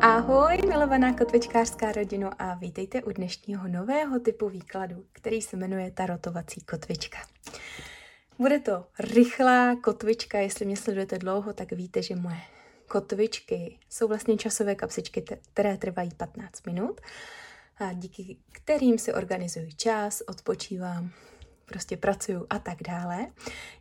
Ahoj, milovaná kotvičkářská rodino a vítejte u dnešního nového typu výkladu, který se jmenuje Tarotovací kotvička. Bude to rychlá kotvička, jestli mě sledujete dlouho, tak víte, že moje kotvičky jsou vlastně časové kapsičky, které trvají 15 minut, a díky kterým si organizuji čas, odpočívám, prostě pracuju a tak dále.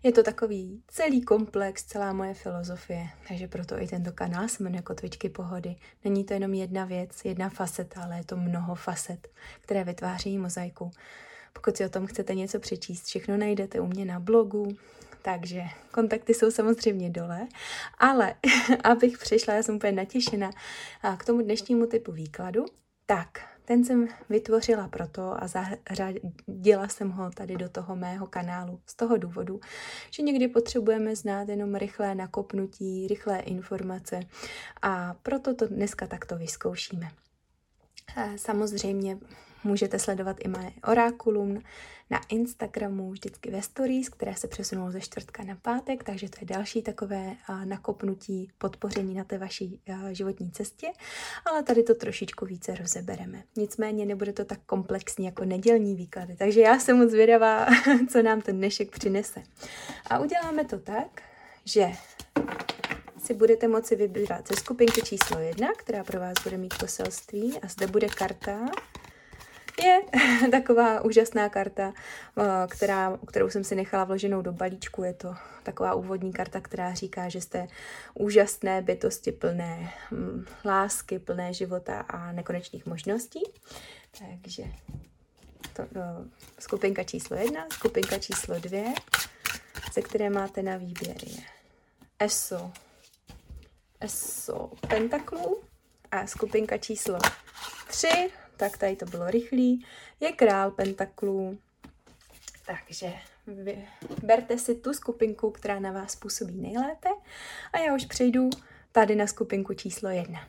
Je to takový celý komplex, celá moje filozofie, takže proto i tento kanál se jmenuje Kotvičky pohody. Není to jenom jedna věc, jedna faceta, ale je to mnoho facet, které vytváří mozaiku. Pokud si o tom chcete něco přečíst, všechno najdete u mě na blogu, takže kontakty jsou samozřejmě dole, ale abych přišla, já jsem úplně natěšena k tomu dnešnímu typu výkladu, tak ten jsem vytvořila proto a zařadila jsem ho tady do toho mého kanálu z toho důvodu, že někdy potřebujeme znát jenom rychlé nakopnutí, rychlé informace a proto to dneska takto vyzkoušíme. Samozřejmě Můžete sledovat i moje orákulum na Instagramu, vždycky ve stories, které se přesunou ze čtvrtka na pátek, takže to je další takové nakopnutí, podpoření na té vaší životní cestě, ale tady to trošičku více rozebereme. Nicméně nebude to tak komplexní jako nedělní výklady, takže já jsem moc zvědavá, co nám ten dnešek přinese. A uděláme to tak, že si budete moci vybrat ze skupinky číslo jedna, která pro vás bude mít poselství a zde bude karta je taková úžasná karta, eh, která, kterou jsem si nechala vloženou do balíčku. Je to taková úvodní karta, která říká, že jste úžasné bytosti plné hm, lásky, plné života a nekonečných možností. Takže to, no, skupinka číslo jedna, skupinka číslo dvě, ze které máte na výběr je ESO, ESO Pentaklů a skupinka číslo tři, tak tady to bylo rychlý, je král pentaklů. Takže vy berte si tu skupinku, která na vás působí nejlépe a já už přejdu tady na skupinku číslo jedna.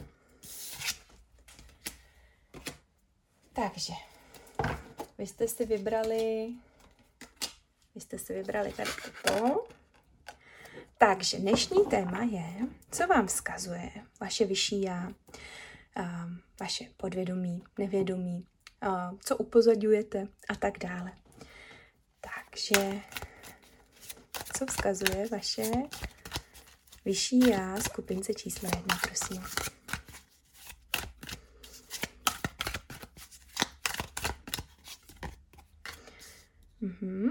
Takže, vy jste si vybrali, vy jste si vybrali tady toto. Takže dnešní téma je, co vám vzkazuje vaše vyšší já, vaše podvědomí, nevědomí, co upozadňujete a tak dále. Takže co vzkazuje vaše vyšší já skupince číslo jedna, prosím. Mhm.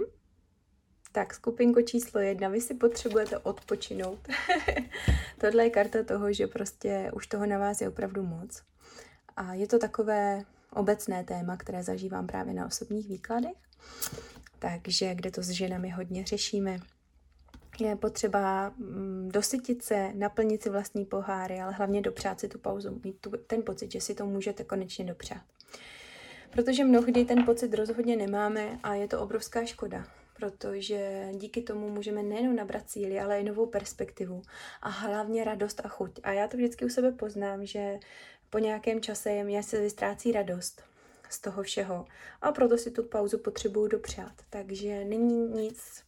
Tak, skupinko číslo jedna, vy si potřebujete odpočinout. Tohle je karta toho, že prostě už toho na vás je opravdu moc. A je to takové obecné téma, které zažívám právě na osobních výkladech. Takže kde to s ženami hodně řešíme, je potřeba mm, dosytit se, naplnit si vlastní poháry, ale hlavně dopřát si tu pauzu, mít tu, ten pocit, že si to můžete konečně dopřát. Protože mnohdy ten pocit rozhodně nemáme a je to obrovská škoda, protože díky tomu můžeme nejen nabrat síly, ale i novou perspektivu a hlavně radost a chuť. A já to vždycky u sebe poznám, že po nějakém čase mě se vystrácí radost z toho všeho a proto si tu pauzu potřebuju dopřát. Takže není nic,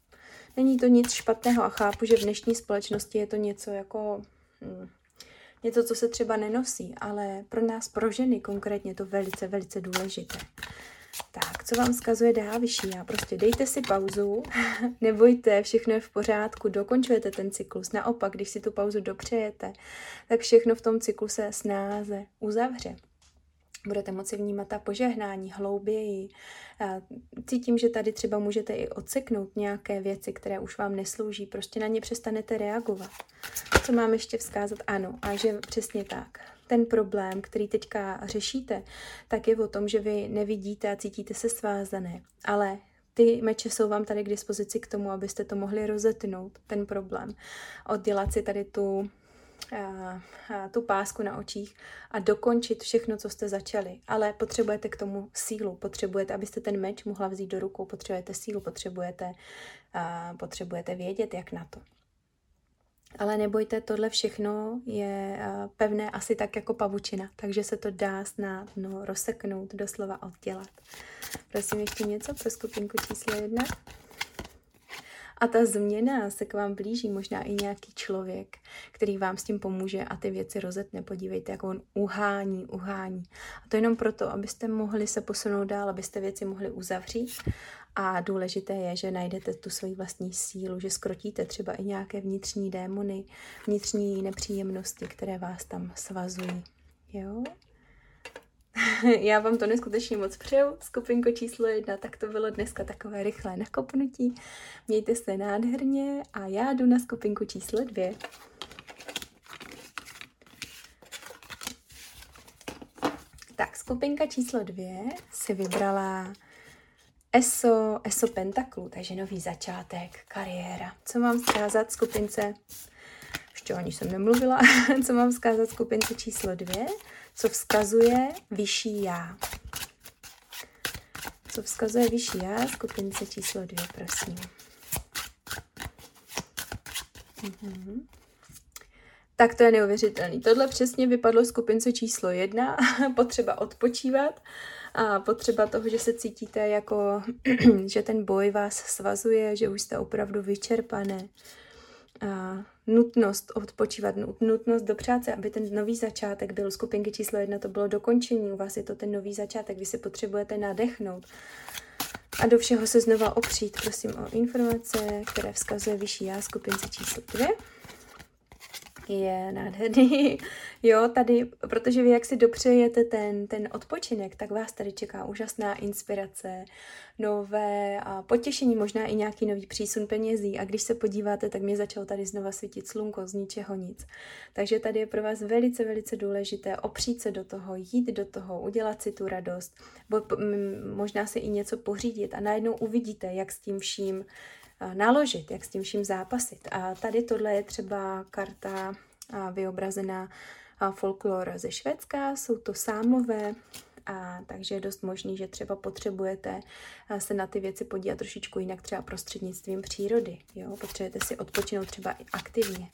není to nic špatného a chápu, že v dnešní společnosti je to něco jako hm, něco, co se třeba nenosí, ale pro nás, pro ženy konkrétně, to velice, velice důležité. Tak, co vám zkazuje dál vyšší? Já prostě dejte si pauzu, nebojte, všechno je v pořádku, dokončujete ten cyklus. Naopak, když si tu pauzu dopřejete, tak všechno v tom cyklu se snáze uzavře. Budete moci vnímat ta požehnání hlouběji. Cítím, že tady třeba můžete i odseknout nějaké věci, které už vám neslouží. Prostě na ně přestanete reagovat. Co mám ještě vzkázat? Ano, a že přesně tak ten problém, který teďka řešíte, tak je o tom, že vy nevidíte a cítíte se svázané. Ale ty meče jsou vám tady k dispozici k tomu, abyste to mohli rozetnout, ten problém. Oddělat si tady tu, a, a, tu pásku na očích a dokončit všechno, co jste začali. Ale potřebujete k tomu sílu, potřebujete, abyste ten meč mohla vzít do rukou, potřebujete sílu, potřebujete, a, potřebujete vědět, jak na to. Ale nebojte, tohle všechno je eh, pevné asi tak jako pavučina, takže se to dá snadno rozseknout, doslova oddělat. Prosím ještě něco pro skupinku číslo jedna. a ta změna se k vám blíží, možná i nějaký člověk, který vám s tím pomůže a ty věci rozetne. Podívejte, jak on uhání, uhání. A to jenom proto, abyste mohli se posunout dál, abyste věci mohli uzavřít a důležité je, že najdete tu svoji vlastní sílu, že skrotíte třeba i nějaké vnitřní démony, vnitřní nepříjemnosti, které vás tam svazují. Jo? Já vám to neskutečně moc přeju. Skupinko číslo jedna, tak to bylo dneska takové rychlé nakopnutí. Mějte se nádherně a já jdu na skupinku číslo dvě. Tak, skupinka číslo dvě si vybrala ESO, ESO Pentaklu, takže nový začátek, kariéra. Co mám vzkázat skupince? Ještě ani jsem nemluvila. Co mám vzkázat skupince číslo dvě? Co vzkazuje vyšší já? Co vzkazuje vyšší já? Skupince číslo dvě, prosím. Mhm. Tak to je neuvěřitelný. Tohle přesně vypadlo skupince číslo jedna. Potřeba odpočívat a potřeba toho, že se cítíte jako, že ten boj vás svazuje, že už jste opravdu vyčerpané. A nutnost odpočívat, nutnost dopřát se, aby ten nový začátek byl skupinky číslo jedna, to bylo dokončení, u vás je to ten nový začátek, vy si potřebujete nadechnout a do všeho se znova opřít. Prosím o informace, které vzkazuje vyšší já skupince číslo dvě je nádherný. Jo, tady, protože vy jak si dopřejete ten, ten odpočinek, tak vás tady čeká úžasná inspirace, nové a potěšení, možná i nějaký nový přísun penězí. A když se podíváte, tak mě začalo tady znova svítit slunko z ničeho nic. Takže tady je pro vás velice, velice důležité opřít se do toho, jít do toho, udělat si tu radost, bo, možná si i něco pořídit a najednou uvidíte, jak s tím vším naložit, jak s tím vším zápasit. A tady tohle je třeba karta vyobrazená folklor ze Švédska, jsou to sámové, a takže je dost možný, že třeba potřebujete se na ty věci podívat trošičku jinak, třeba prostřednictvím přírody. Jo? Potřebujete si odpočinout třeba i aktivně.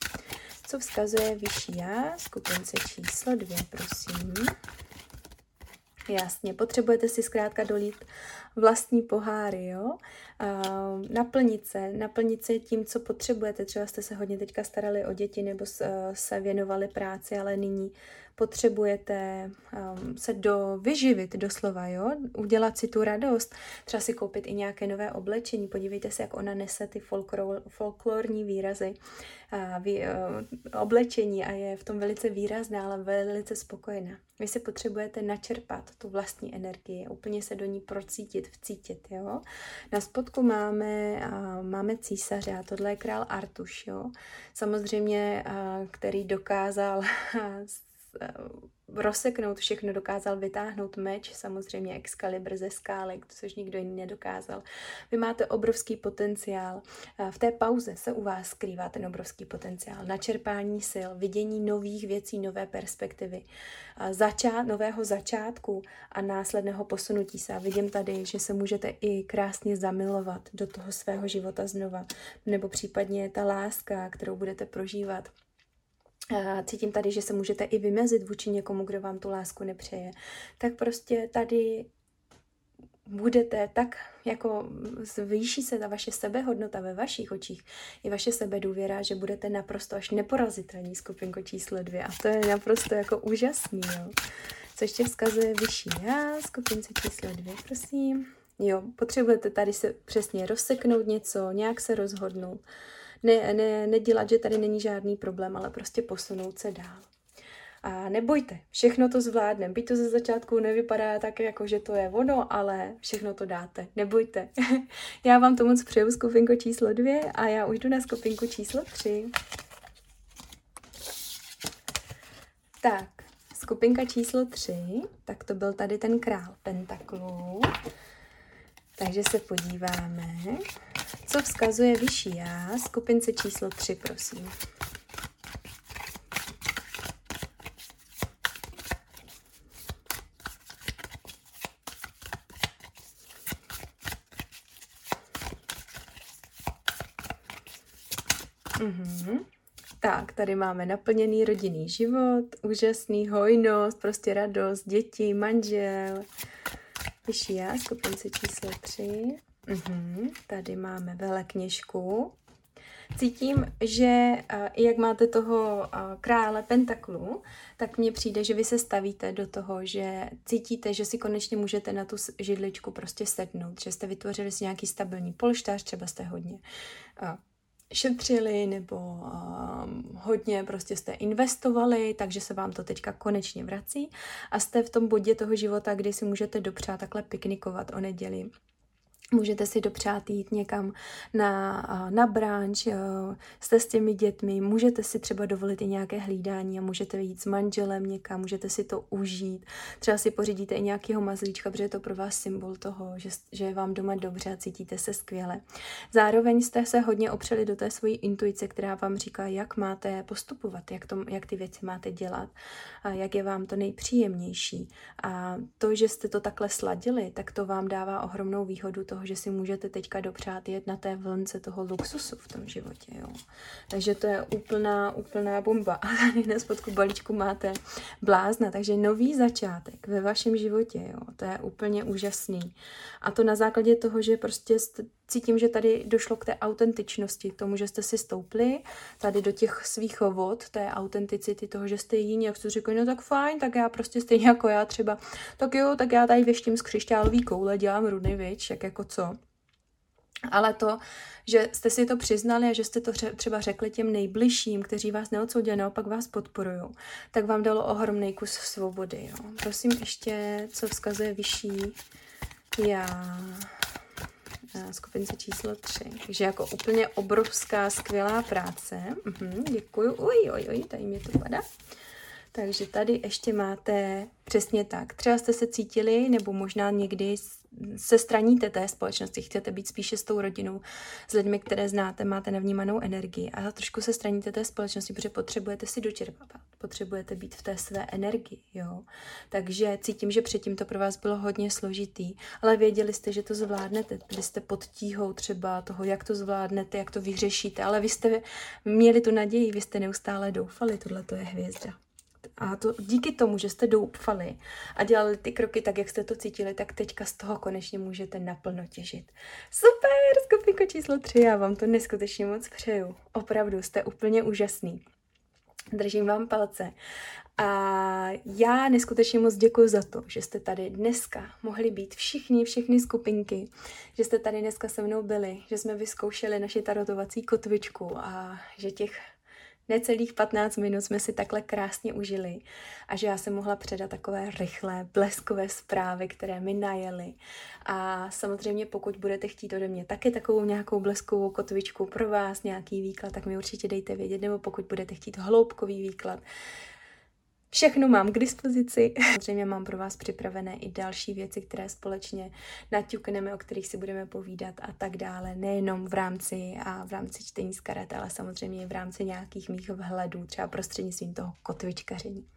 Co vzkazuje vyšší já, skupince číslo dvě, prosím. Jasně, potřebujete si zkrátka dolít vlastní poháry, jo? Uh, naplnit se, naplnit se tím, co potřebujete. Třeba jste se hodně teďka starali o děti nebo se věnovali práci, ale nyní potřebujete um, se do, vyživit doslova, jo? udělat si tu radost, třeba si koupit i nějaké nové oblečení. Podívejte se, jak ona nese ty folklor, folklorní výrazy, uh, vý, uh, oblečení a je v tom velice výrazná, ale velice spokojená. Vy si potřebujete načerpat tu vlastní energii, úplně se do ní procítit, vcítit. Jo? Na spodku máme, máme císaře a tohle je král Artuš. Jo? Samozřejmě, který dokázal rozseknout všechno, dokázal vytáhnout meč, samozřejmě Excalibur ze skály, což nikdo jiný nedokázal. Vy máte obrovský potenciál. Eh, v té pauze se u vás skrývá ten obrovský potenciál. Načerpání sil, vidění nových věcí, nové perspektivy, eh, začát, nového začátku a následného posunutí se. A vidím tady, že se můžete i krásně zamilovat do toho svého života znova. Nebo případně ta láska, kterou budete prožívat cítím tady, že se můžete i vymezit vůči někomu, kdo vám tu lásku nepřeje, tak prostě tady budete tak, jako zvýší se ta vaše sebehodnota ve vašich očích, i vaše sebedůvěra, že budete naprosto až neporazitelní skupinko číslo dvě. A to je naprosto jako úžasný, jo. Co ještě vzkazuje vyšší já, skupince číslo dvě, prosím. Jo, potřebujete tady se přesně rozseknout něco, nějak se rozhodnout ne, ne, nedělat, že tady není žádný problém, ale prostě posunout se dál. A nebojte, všechno to zvládneme. Byť to ze začátku nevypadá tak, jako že to je ono, ale všechno to dáte. Nebojte. já vám to moc přeju, skupinko číslo dvě a já už jdu na skupinku číslo tři. Tak, skupinka číslo tři, tak to byl tady ten král pentaklů. Takže se podíváme, co vzkazuje vyšší já, skupince číslo 3, prosím. Mm-hmm. Tak, tady máme naplněný rodinný život, úžasný hojnost, prostě radost, děti, manžel. Vyšší já, skupince číslo 3. Mhm, tady máme velekněžku. Cítím, že i jak máte toho krále pentaklu, tak mně přijde, že vy se stavíte do toho, že cítíte, že si konečně můžete na tu židličku prostě sednout, že jste vytvořili si nějaký stabilní polštář, třeba jste hodně šetřili nebo hodně prostě jste investovali, takže se vám to teďka konečně vrací a jste v tom bodě toho života, kdy si můžete dopřát takhle piknikovat o neděli Můžete si dopřát jít někam na, na branč, jste s těmi dětmi, můžete si třeba dovolit i nějaké hlídání a můžete jít s manželem někam, můžete si to užít. Třeba si pořídíte i nějakého mazlíčka, protože je to pro vás symbol toho, že, že je vám doma dobře a cítíte se skvěle. Zároveň jste se hodně opřeli do té svojí intuice, která vám říká, jak máte postupovat, jak, to, jak ty věci máte dělat, a jak je vám to nejpříjemnější. A to, že jste to takhle sladili, tak to vám dává ohromnou výhodu toho, že si můžete teďka dopřát jet na té vlnce toho luxusu v tom životě, jo. Takže to je úplná, úplná bomba. A tady na spodku balíčku máte blázna, takže nový začátek ve vašem životě, jo. To je úplně úžasný. A to na základě toho, že prostě cítím, že tady došlo k té autentičnosti, tomu, že jste si stoupli tady do těch svých vod, té autenticity toho, že jste jiní, jak jste řekli, no tak fajn, tak já prostě stejně jako já třeba, tak jo, tak já tady věštím z křišťálový koule, dělám runy, vič, jak jako co. Ale to, že jste si to přiznali a že jste to třeba řekli těm nejbližším, kteří vás neodsoudili, naopak vás podporují, tak vám dalo ohromný kus svobody. Jo. Prosím ještě, co vzkazuje vyšší já skupince číslo 3. Takže jako úplně obrovská, skvělá práce. Mhm, děkuju. Oj, oj, oj, tady mě to padá. Takže tady ještě máte přesně tak. Třeba jste se cítili, nebo možná někdy se straníte té společnosti, chcete být spíše s tou rodinou, s lidmi, které znáte, máte navnímanou energii a trošku se straníte té společnosti, protože potřebujete si dočerpávat, potřebujete být v té své energii, jo. Takže cítím, že předtím to pro vás bylo hodně složitý, ale věděli jste, že to zvládnete, byli jste pod tíhou třeba toho, jak to zvládnete, jak to vyřešíte, ale vy jste měli tu naději, vy jste neustále doufali, tohle to je hvězda. A to díky tomu, že jste doufali a dělali ty kroky tak, jak jste to cítili, tak teďka z toho konečně můžete naplno těžit. Super, skupinko číslo 3, já vám to neskutečně moc přeju. Opravdu, jste úplně úžasný. Držím vám palce. A já neskutečně moc děkuji za to, že jste tady dneska mohli být všichni, všechny skupinky, že jste tady dneska se mnou byli, že jsme vyzkoušeli naši tarotovací kotvičku a že těch necelých 15 minut jsme si takhle krásně užili a že já jsem mohla předat takové rychlé, bleskové zprávy, které mi najeli. A samozřejmě pokud budete chtít ode mě taky takovou nějakou bleskovou kotvičku pro vás, nějaký výklad, tak mi určitě dejte vědět, nebo pokud budete chtít hloubkový výklad, Všechno mám k dispozici. Samozřejmě mám pro vás připravené i další věci, které společně naťukneme, o kterých si budeme povídat a tak dále. Nejenom v rámci a v rámci čtení z karet, ale samozřejmě i v rámci nějakých mých vhledů, třeba prostřednictvím toho kotvičkaření.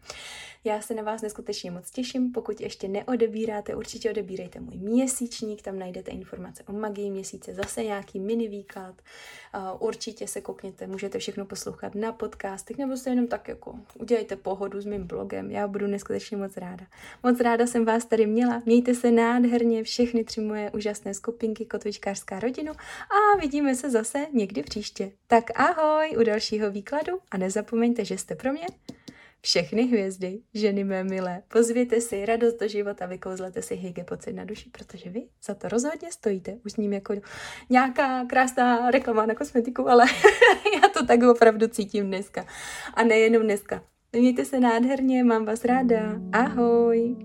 Já se na vás neskutečně moc těším. Pokud ještě neodebíráte, určitě odebírejte můj měsíčník, tam najdete informace o magii měsíce, zase nějaký mini výklad. Určitě se koukněte, můžete všechno poslouchat na podcastech, nebo se jenom tak jako udělejte pohodu s mým blogem. Já budu neskutečně moc ráda. Moc ráda jsem vás tady měla. Mějte se nádherně, všechny tři moje úžasné skupinky Kotvičkářská rodinu a vidíme se zase někdy příště. Tak ahoj u dalšího výkladu a nezapomeňte, že jste pro mě všechny hvězdy, ženy mé milé. Pozvěte si radost do života, vykouzlete si hygge pocit na duši, protože vy za to rozhodně stojíte. Už s ním jako nějaká krásná reklama na kosmetiku, ale já to tak opravdu cítím dneska. A nejenom dneska. Mějte se nádherně, mám vás ráda. Ahoj!